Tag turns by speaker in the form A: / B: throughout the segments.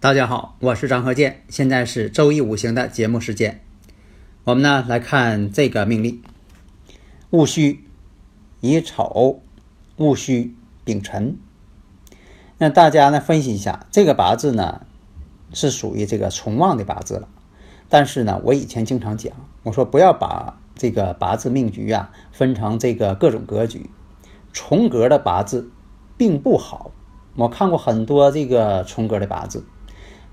A: 大家好，我是张和建，现在是周易五行的节目时间。我们呢来看这个命例：戊戌乙丑，戊戌丙辰。那大家呢分析一下，这个八字呢是属于这个重旺的八字了。但是呢，我以前经常讲，我说不要把这个八字命局啊分成这个各种格局，重格的八字并不好。我看过很多这个重格的八字。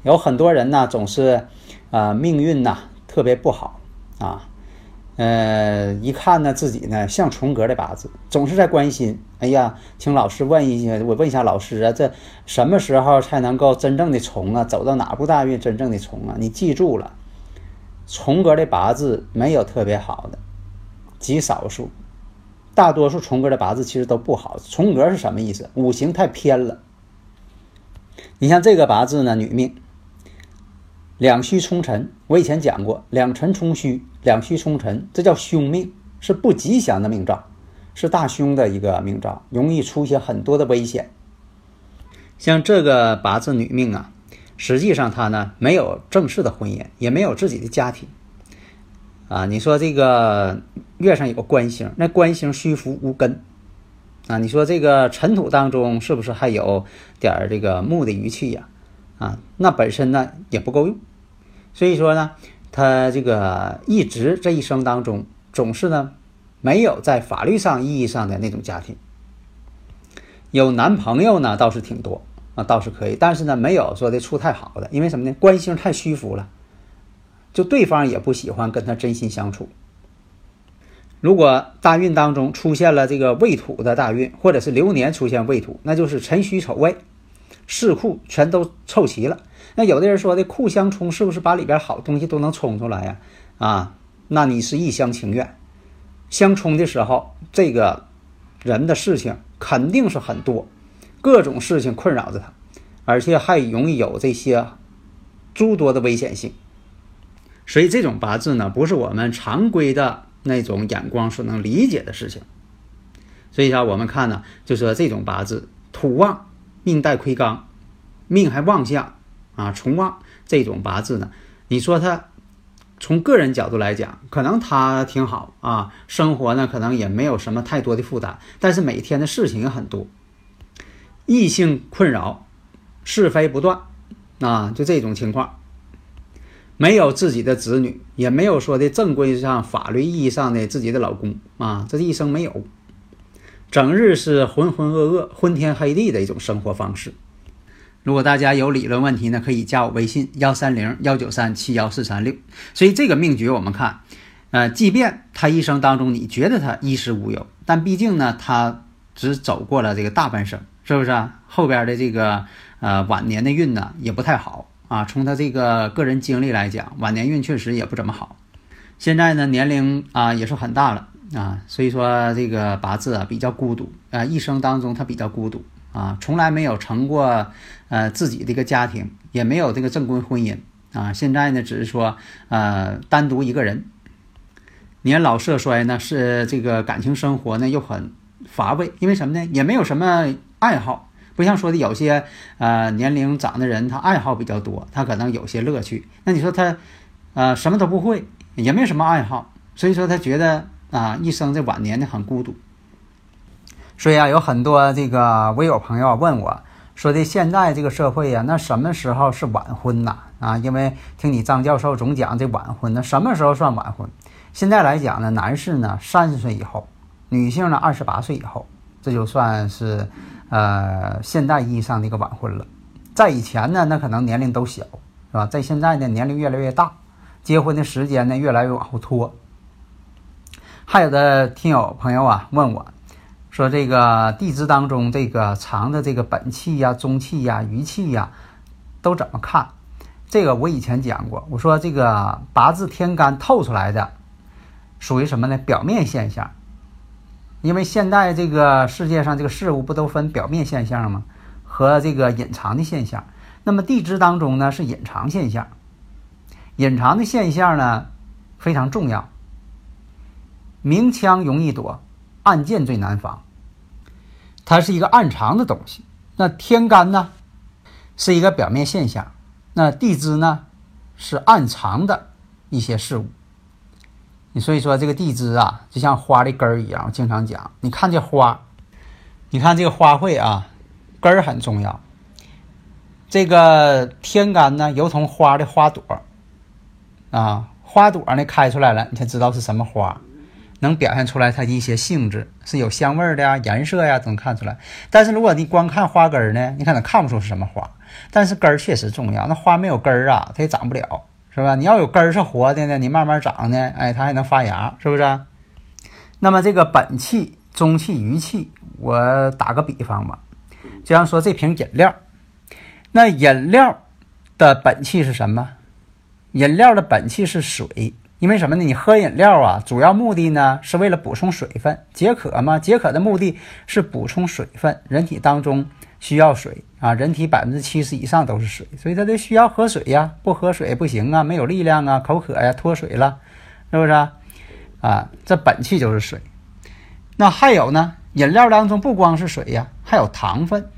A: 有很多人呢，总是，啊，命运呐特别不好啊，呃，一看呢自己呢像重格的八字，总是在关心，哎呀，请老师问一下，我问一下老师啊，这什么时候才能够真正的重啊？走到哪步大运真正的重啊？你记住了，重格的八字没有特别好的，极少数，大多数重格的八字其实都不好。重格是什么意思？五行太偏了。你像这个八字呢，女命。两虚冲辰，我以前讲过，两辰冲虚，两虚冲辰，这叫凶命，是不吉祥的命兆，是大凶的一个命兆，容易出现很多的危险。像这个八字女命啊，实际上她呢没有正式的婚姻，也没有自己的家庭。啊，你说这个月上有个官星，那官星虚浮无根，啊，你说这个尘土当中是不是还有点这个木的余气呀？啊，那本身呢也不够用，所以说呢，他这个一直这一生当中，总是呢没有在法律上意义上的那种家庭，有男朋友呢倒是挺多啊，倒是可以，但是呢没有说的处太好的，因为什么呢？官星太虚浮了，就对方也不喜欢跟他真心相处。如果大运当中出现了这个未土的大运，或者是流年出现未土，那就是辰戌丑未。四库全都凑齐了，那有的人说的库相冲，是不是把里边好东西都能冲出来呀？啊，那你是一厢情愿。相冲的时候，这个人的事情肯定是很多，各种事情困扰着他，而且还容易有这些诸多的危险性。所以这种八字呢，不是我们常规的那种眼光所能理解的事情。所以说，我们看呢，就说这种八字土旺。命带魁罡，命还旺相啊，重旺这种八字呢？你说他从个人角度来讲，可能他挺好啊，生活呢可能也没有什么太多的负担，但是每天的事情也很多，异性困扰，是非不断啊，就这种情况，没有自己的子女，也没有说的正规上法律意义上的自己的老公啊，这一生没有。整日是浑浑噩噩、昏天黑地的一种生活方式。如果大家有理论问题呢，可以加我微信幺三零幺九三七幺四三六。所以这个命局我们看，呃，即便他一生当中你觉得他衣食无忧，但毕竟呢，他只走过了这个大半生，是不是啊？后边的这个呃晚年的运呢也不太好啊。从他这个个人经历来讲，晚年运确实也不怎么好。现在呢，年龄啊也是很大了。啊，所以说这个八字啊比较孤独啊，一生当中他比较孤独啊，从来没有成过呃自己的一个家庭，也没有这个正规婚姻啊。现在呢，只是说呃单独一个人，年老色衰呢，是这个感情生活呢又很乏味，因为什么呢？也没有什么爱好，不像说的有些呃年龄长的人，他爱好比较多，他可能有些乐趣。那你说他呃什么都不会，也没什么爱好，所以说他觉得。啊，一生这晚年呢很孤独，所以啊，有很多这个微友朋友问我说的，现在这个社会呀，那什么时候是晚婚呐？啊，因为听你张教授总讲这晚婚，那什么时候算晚婚？现在来讲呢，男士呢三十岁以后，女性呢二十八岁以后，这就算是呃现代意义上的一个晚婚了。在以前呢，那可能年龄都小，是吧？在现在呢，年龄越来越大。结婚的时间呢越来越往后拖。还有的听友朋友啊问我，说这个地支当中这个藏的这个本气呀、中气呀、余气呀，都怎么看？这个我以前讲过，我说这个八字天干透出来的，属于什么呢？表面现象。因为现在这个世界上这个事物不都分表面现象吗？和这个隐藏的现象。那么地支当中呢是隐藏现象，隐藏的现象呢非常重要。明枪容易躲，暗箭最难防。它是一个暗藏的东西。那天干呢是一个表面现象。那地支呢，是暗藏的一些事物。你所以说这个地支啊，就像花的根儿一样。我经常讲，你看这花，你看这个花卉啊，根儿很重要。这个天干呢，由同花的花朵啊，花朵呢开出来了，你才知道是什么花，能表现出来它的一些性质，是有香味的呀、颜色呀，都能看出来。但是如果你光看花根儿呢，你可能看不出是什么花。但是根儿确实重要，那花没有根儿啊，它也长不了，是吧？你要有根儿是活的呢，你慢慢长呢，哎，它还能发芽，是不是？那么这个本气、中气、余气，我打个比方吧，就像说这瓶饮料，那饮料的本气是什么？饮料的本气是水，因为什么呢？你喝饮料啊，主要目的呢是为了补充水分，解渴嘛。解渴的目的是补充水分，人体当中。需要水啊，人体百分之七十以上都是水，所以他得需要喝水呀，不喝水不行啊，没有力量啊，口渴呀，脱水了，是不是啊？啊，这本气就是水。那还有呢，饮料当中不光是水呀，还有糖分，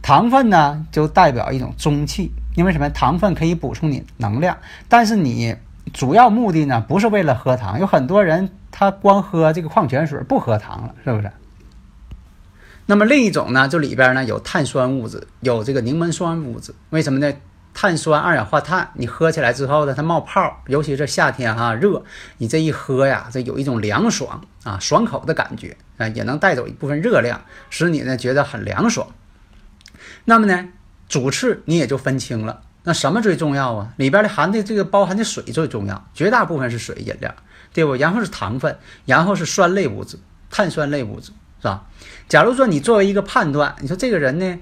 A: 糖分呢就代表一种中气，因为什么？糖分可以补充你能量，但是你主要目的呢不是为了喝糖，有很多人他光喝这个矿泉水不喝糖了，是不是？那么另一种呢，就里边呢有碳酸物质，有这个柠檬酸物质。为什么呢？碳酸二氧化碳，你喝起来之后呢，它冒泡，尤其是夏天哈热，你这一喝呀，这有一种凉爽啊，爽口的感觉啊，也能带走一部分热量，使你呢觉得很凉爽。那么呢，主次你也就分清了，那什么最重要啊？里边的含的这个包含的水最重要，绝大部分是水饮料，对不？然后是糖分，然后是酸类物质，碳酸类物质。是吧？假如说你作为一个判断，你说这个人呢，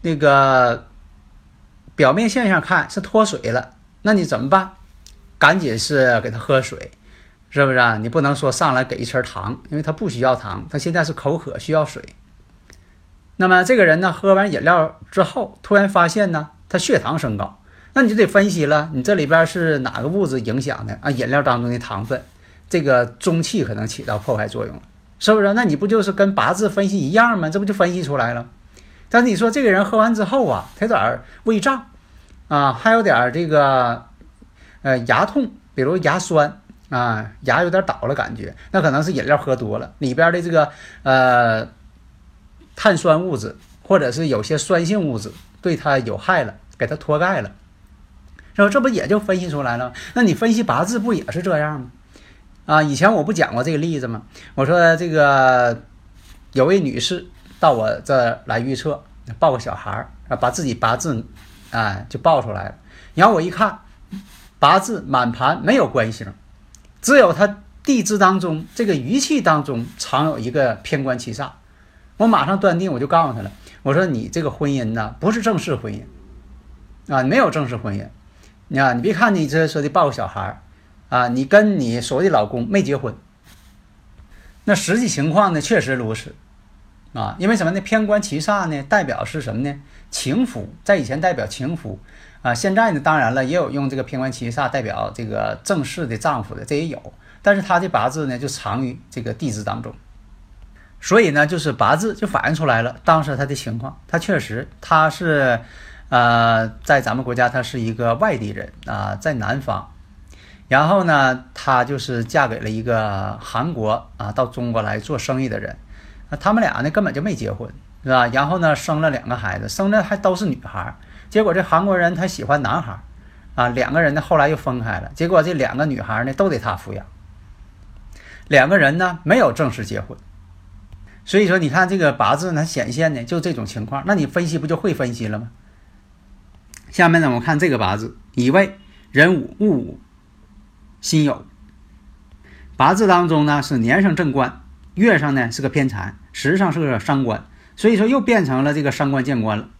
A: 那个表面现象看是脱水了，那你怎么办？赶紧是给他喝水，是不是啊？你不能说上来给一匙糖，因为他不需要糖，他现在是口渴需要水。那么这个人呢，喝完饮料之后，突然发现呢，他血糖升高，那你就得分析了，你这里边是哪个物质影响的啊？饮料当中的糖分，这个中气可能起到破坏作用了。是不是？那你不就是跟八字分析一样吗？这不就分析出来了？但是你说这个人喝完之后啊，他有点胃胀啊，还有点这个呃牙痛，比如牙酸啊，牙有点倒了感觉，那可能是饮料喝多了，里边的这个呃碳酸物质或者是有些酸性物质对他有害了，给他脱钙了，是吧？这不也就分析出来了？那你分析八字不也是这样吗？啊，以前我不讲过这个例子吗？我说这个有位女士到我这来预测，抱个小孩儿啊，把自己八字啊就报出来了。然后我一看，八字满盘没有官星，只有他地支当中这个余气当中藏有一个偏官七煞。我马上断定，我就告诉他了，我说你这个婚姻呢不是正式婚姻啊，没有正式婚姻。你看，你别看你这说的抱个小孩儿。啊，你跟你所谓的老公没结婚，那实际情况呢，确实如此，啊，因为什么呢？偏官七煞呢，代表是什么呢？情夫，在以前代表情夫，啊，现在呢，当然了，也有用这个偏官七煞代表这个正式的丈夫的，这也有，但是他的八字呢，就藏于这个地支当中，所以呢，就是八字就反映出来了当时他的情况，他确实他是，呃，在咱们国家他是一个外地人啊，在南方。然后呢，她就是嫁给了一个韩国啊，到中国来做生意的人。那他们俩呢，根本就没结婚，是吧？然后呢，生了两个孩子，生的还都是女孩。结果这韩国人他喜欢男孩，啊，两个人呢后来又分开了。结果这两个女孩呢都得他抚养。两个人呢没有正式结婚，所以说你看这个八字呢显现的就这种情况。那你分析不就会分析了吗？下面呢，我们看这个八字，乙未、壬午、戊午。辛酉。八字当中呢是年上正官，月上呢是个偏财，时上是个伤官，所以说又变成了这个伤官见官了。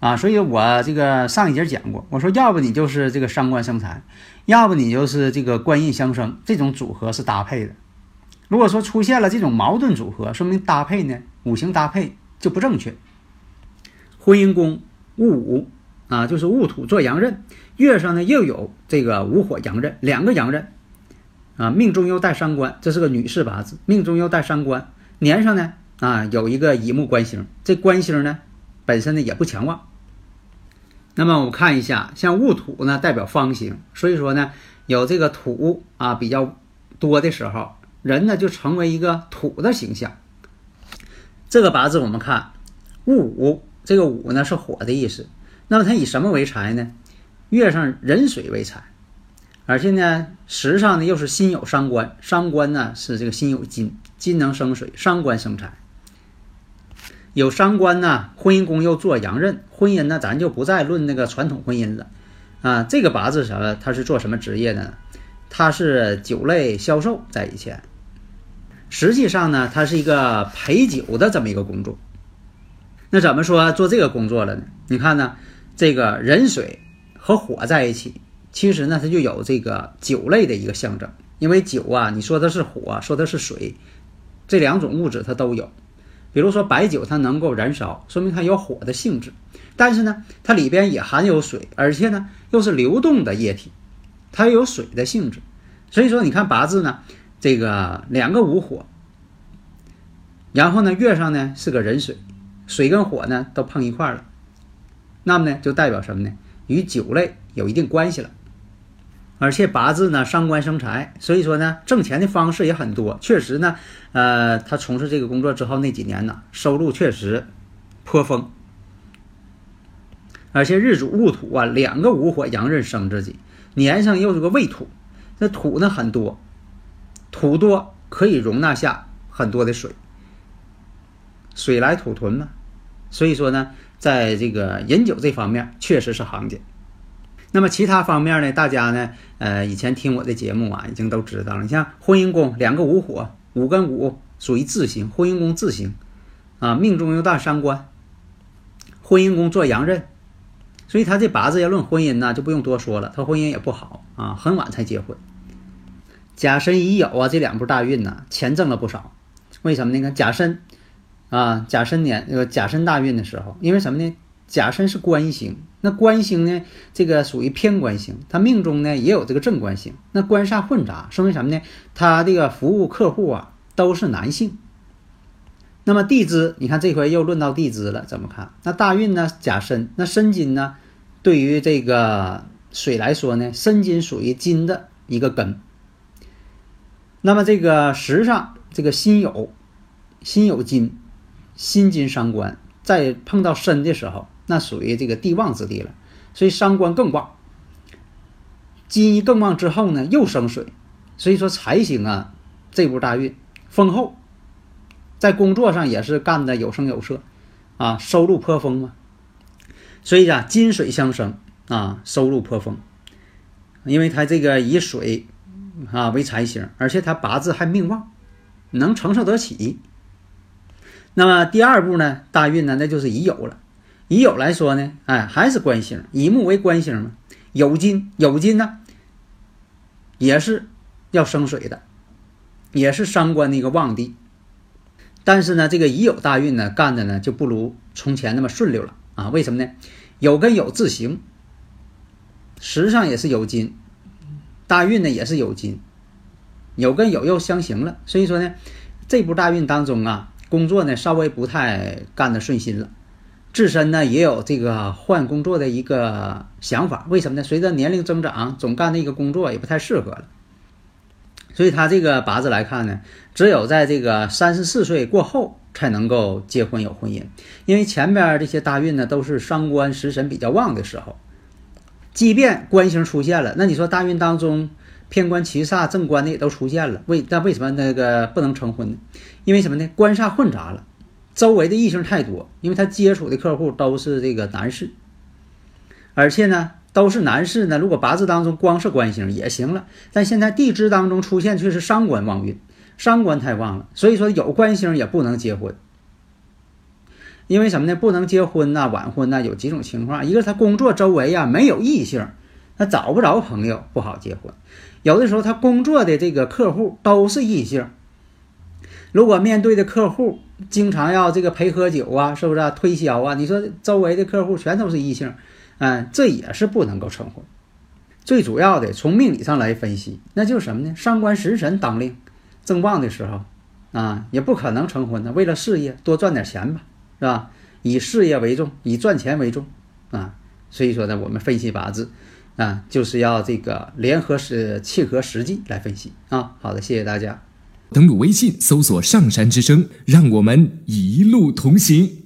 A: 啊，所以我这个上一节讲过，我说要不你就是这个伤官生财，要不你就是这个官印相生，这种组合是搭配的。如果说出现了这种矛盾组合，说明搭配呢五行搭配就不正确。婚姻宫戊午啊，就是戊土做阳刃，月上呢又有这个午火阳刃，两个阳刃。啊，命中又带伤官，这是个女士八字。命中又带伤官，年上呢啊有一个乙木官星，这官星呢本身呢也不强旺。那么我们看一下，像戊土呢代表方形，所以说呢有这个土啊比较多的时候，人呢就成为一个土的形象。这个八字我们看戊午，这个午呢是火的意思，那么它以什么为财呢？月上壬水为财。而且呢，时上呢又是辛酉伤官，伤官呢是这个辛酉金，金能生水，伤官生财。有伤官呢，婚姻宫又做阳刃，婚姻呢咱就不再论那个传统婚姻了啊。这个八字什么？他是做什么职业的呢？他是酒类销售，在以前，实际上呢，他是一个陪酒的这么一个工作。那怎么说做这个工作了呢？你看呢，这个壬水和火在一起。其实呢，它就有这个酒类的一个象征，因为酒啊，你说的是火，说的是水，这两种物质它都有。比如说白酒，它能够燃烧，说明它有火的性质。但是呢，它里边也含有水，而且呢又是流动的液体，它有水的性质。所以说，你看八字呢，这个两个午火，然后呢月上呢是个壬水，水跟火呢都碰一块了，那么呢就代表什么呢？与酒类有一定关系了。而且八字呢，伤官生财，所以说呢，挣钱的方式也很多。确实呢，呃，他从事这个工作之后那几年呢，收入确实颇丰。而且日主戊土啊，两个午火阳刃生自己，年上又是个未土，那土呢很多，土多可以容纳下很多的水，水来土屯嘛。所以说呢，在这个饮酒这方面确实是行家。那么其他方面呢？大家呢，呃，以前听我的节目啊，已经都知道了。你像婚姻宫两个午火，五跟五属于自刑，婚姻宫自刑，啊，命中又大伤官，婚姻宫做阳刃，所以他这八字要论婚姻呢，就不用多说了，他婚姻也不好啊，很晚才结婚。甲申乙酉啊，这两步大运呢，钱挣了不少。为什么呢？甲申啊，甲申年那个甲申大运的时候，因为什么呢？甲申是官星，那官星呢？这个属于偏官星，他命中呢也有这个正官星，那官煞混杂，说明什么呢？他这个服务客户啊都是男性。那么地支，你看这回又论到地支了，怎么看？那大运呢？甲申，那申金呢？对于这个水来说呢，申金属于金的一个根。那么这个时上这个辛酉，辛酉金，辛金伤官，在碰到申的时候。那属于这个地旺之地了，所以伤官更旺。金一更旺之后呢，又生水，所以说财星啊，这波大运丰厚，在工作上也是干的有声有色，啊，收入颇丰嘛。所以啊，金水相生啊，收入颇丰，因为他这个以水啊为财星，而且他八字还命旺，能承受得起。那么第二步呢，大运呢，那就是乙酉了。乙酉来说呢，哎，还是官星，乙木为官星嘛。酉金，酉金呢，也是要生水的，也是伤官的一个旺地。但是呢，这个乙酉大运呢，干的呢就不如从前那么顺溜了啊。为什么呢？酉跟酉自刑，时上也是酉金，大运呢也是酉金，酉跟酉又相刑了。所以说呢，这部大运当中啊，工作呢稍微不太干的顺心了。自身呢也有这个换工作的一个想法，为什么呢？随着年龄增长，总干那个工作也不太适合了。所以他这个八字来看呢，只有在这个三十四岁过后才能够结婚有婚姻，因为前边这些大运呢都是伤官食神比较旺的时候，即便官星出现了，那你说大运当中偏官七煞正官的也都出现了，为那为什么那个不能成婚呢？因为什么呢？官煞混杂了。周围的异性太多，因为他接触的客户都是这个男士，而且呢，都是男士呢，如果八字当中光是官星也行了，但现在地支当中出现却是伤官旺运，伤官太旺了，所以说有官星也不能结婚。因为什么呢？不能结婚呐，晚婚呐，有几种情况，一个他工作周围呀没有异性，他找不着朋友，不好结婚；有的时候他工作的这个客户都是异性，如果面对的客户经常要这个陪喝酒啊，是不是啊？推销啊？你说周围的客户全都是异性。嗯，这也是不能够成婚。最主要的，从命理上来分析，那就是什么呢？上官食神当令，正旺的时候，啊，也不可能成婚的。为了事业，多赚点钱吧，是吧？以事业为重，以赚钱为重，啊，所以说呢，我们分析八字，啊，就是要这个联合是契合实际来分析啊。好的，谢谢大家。
B: 登录微信，搜索“上山之声”，让我们一路同行。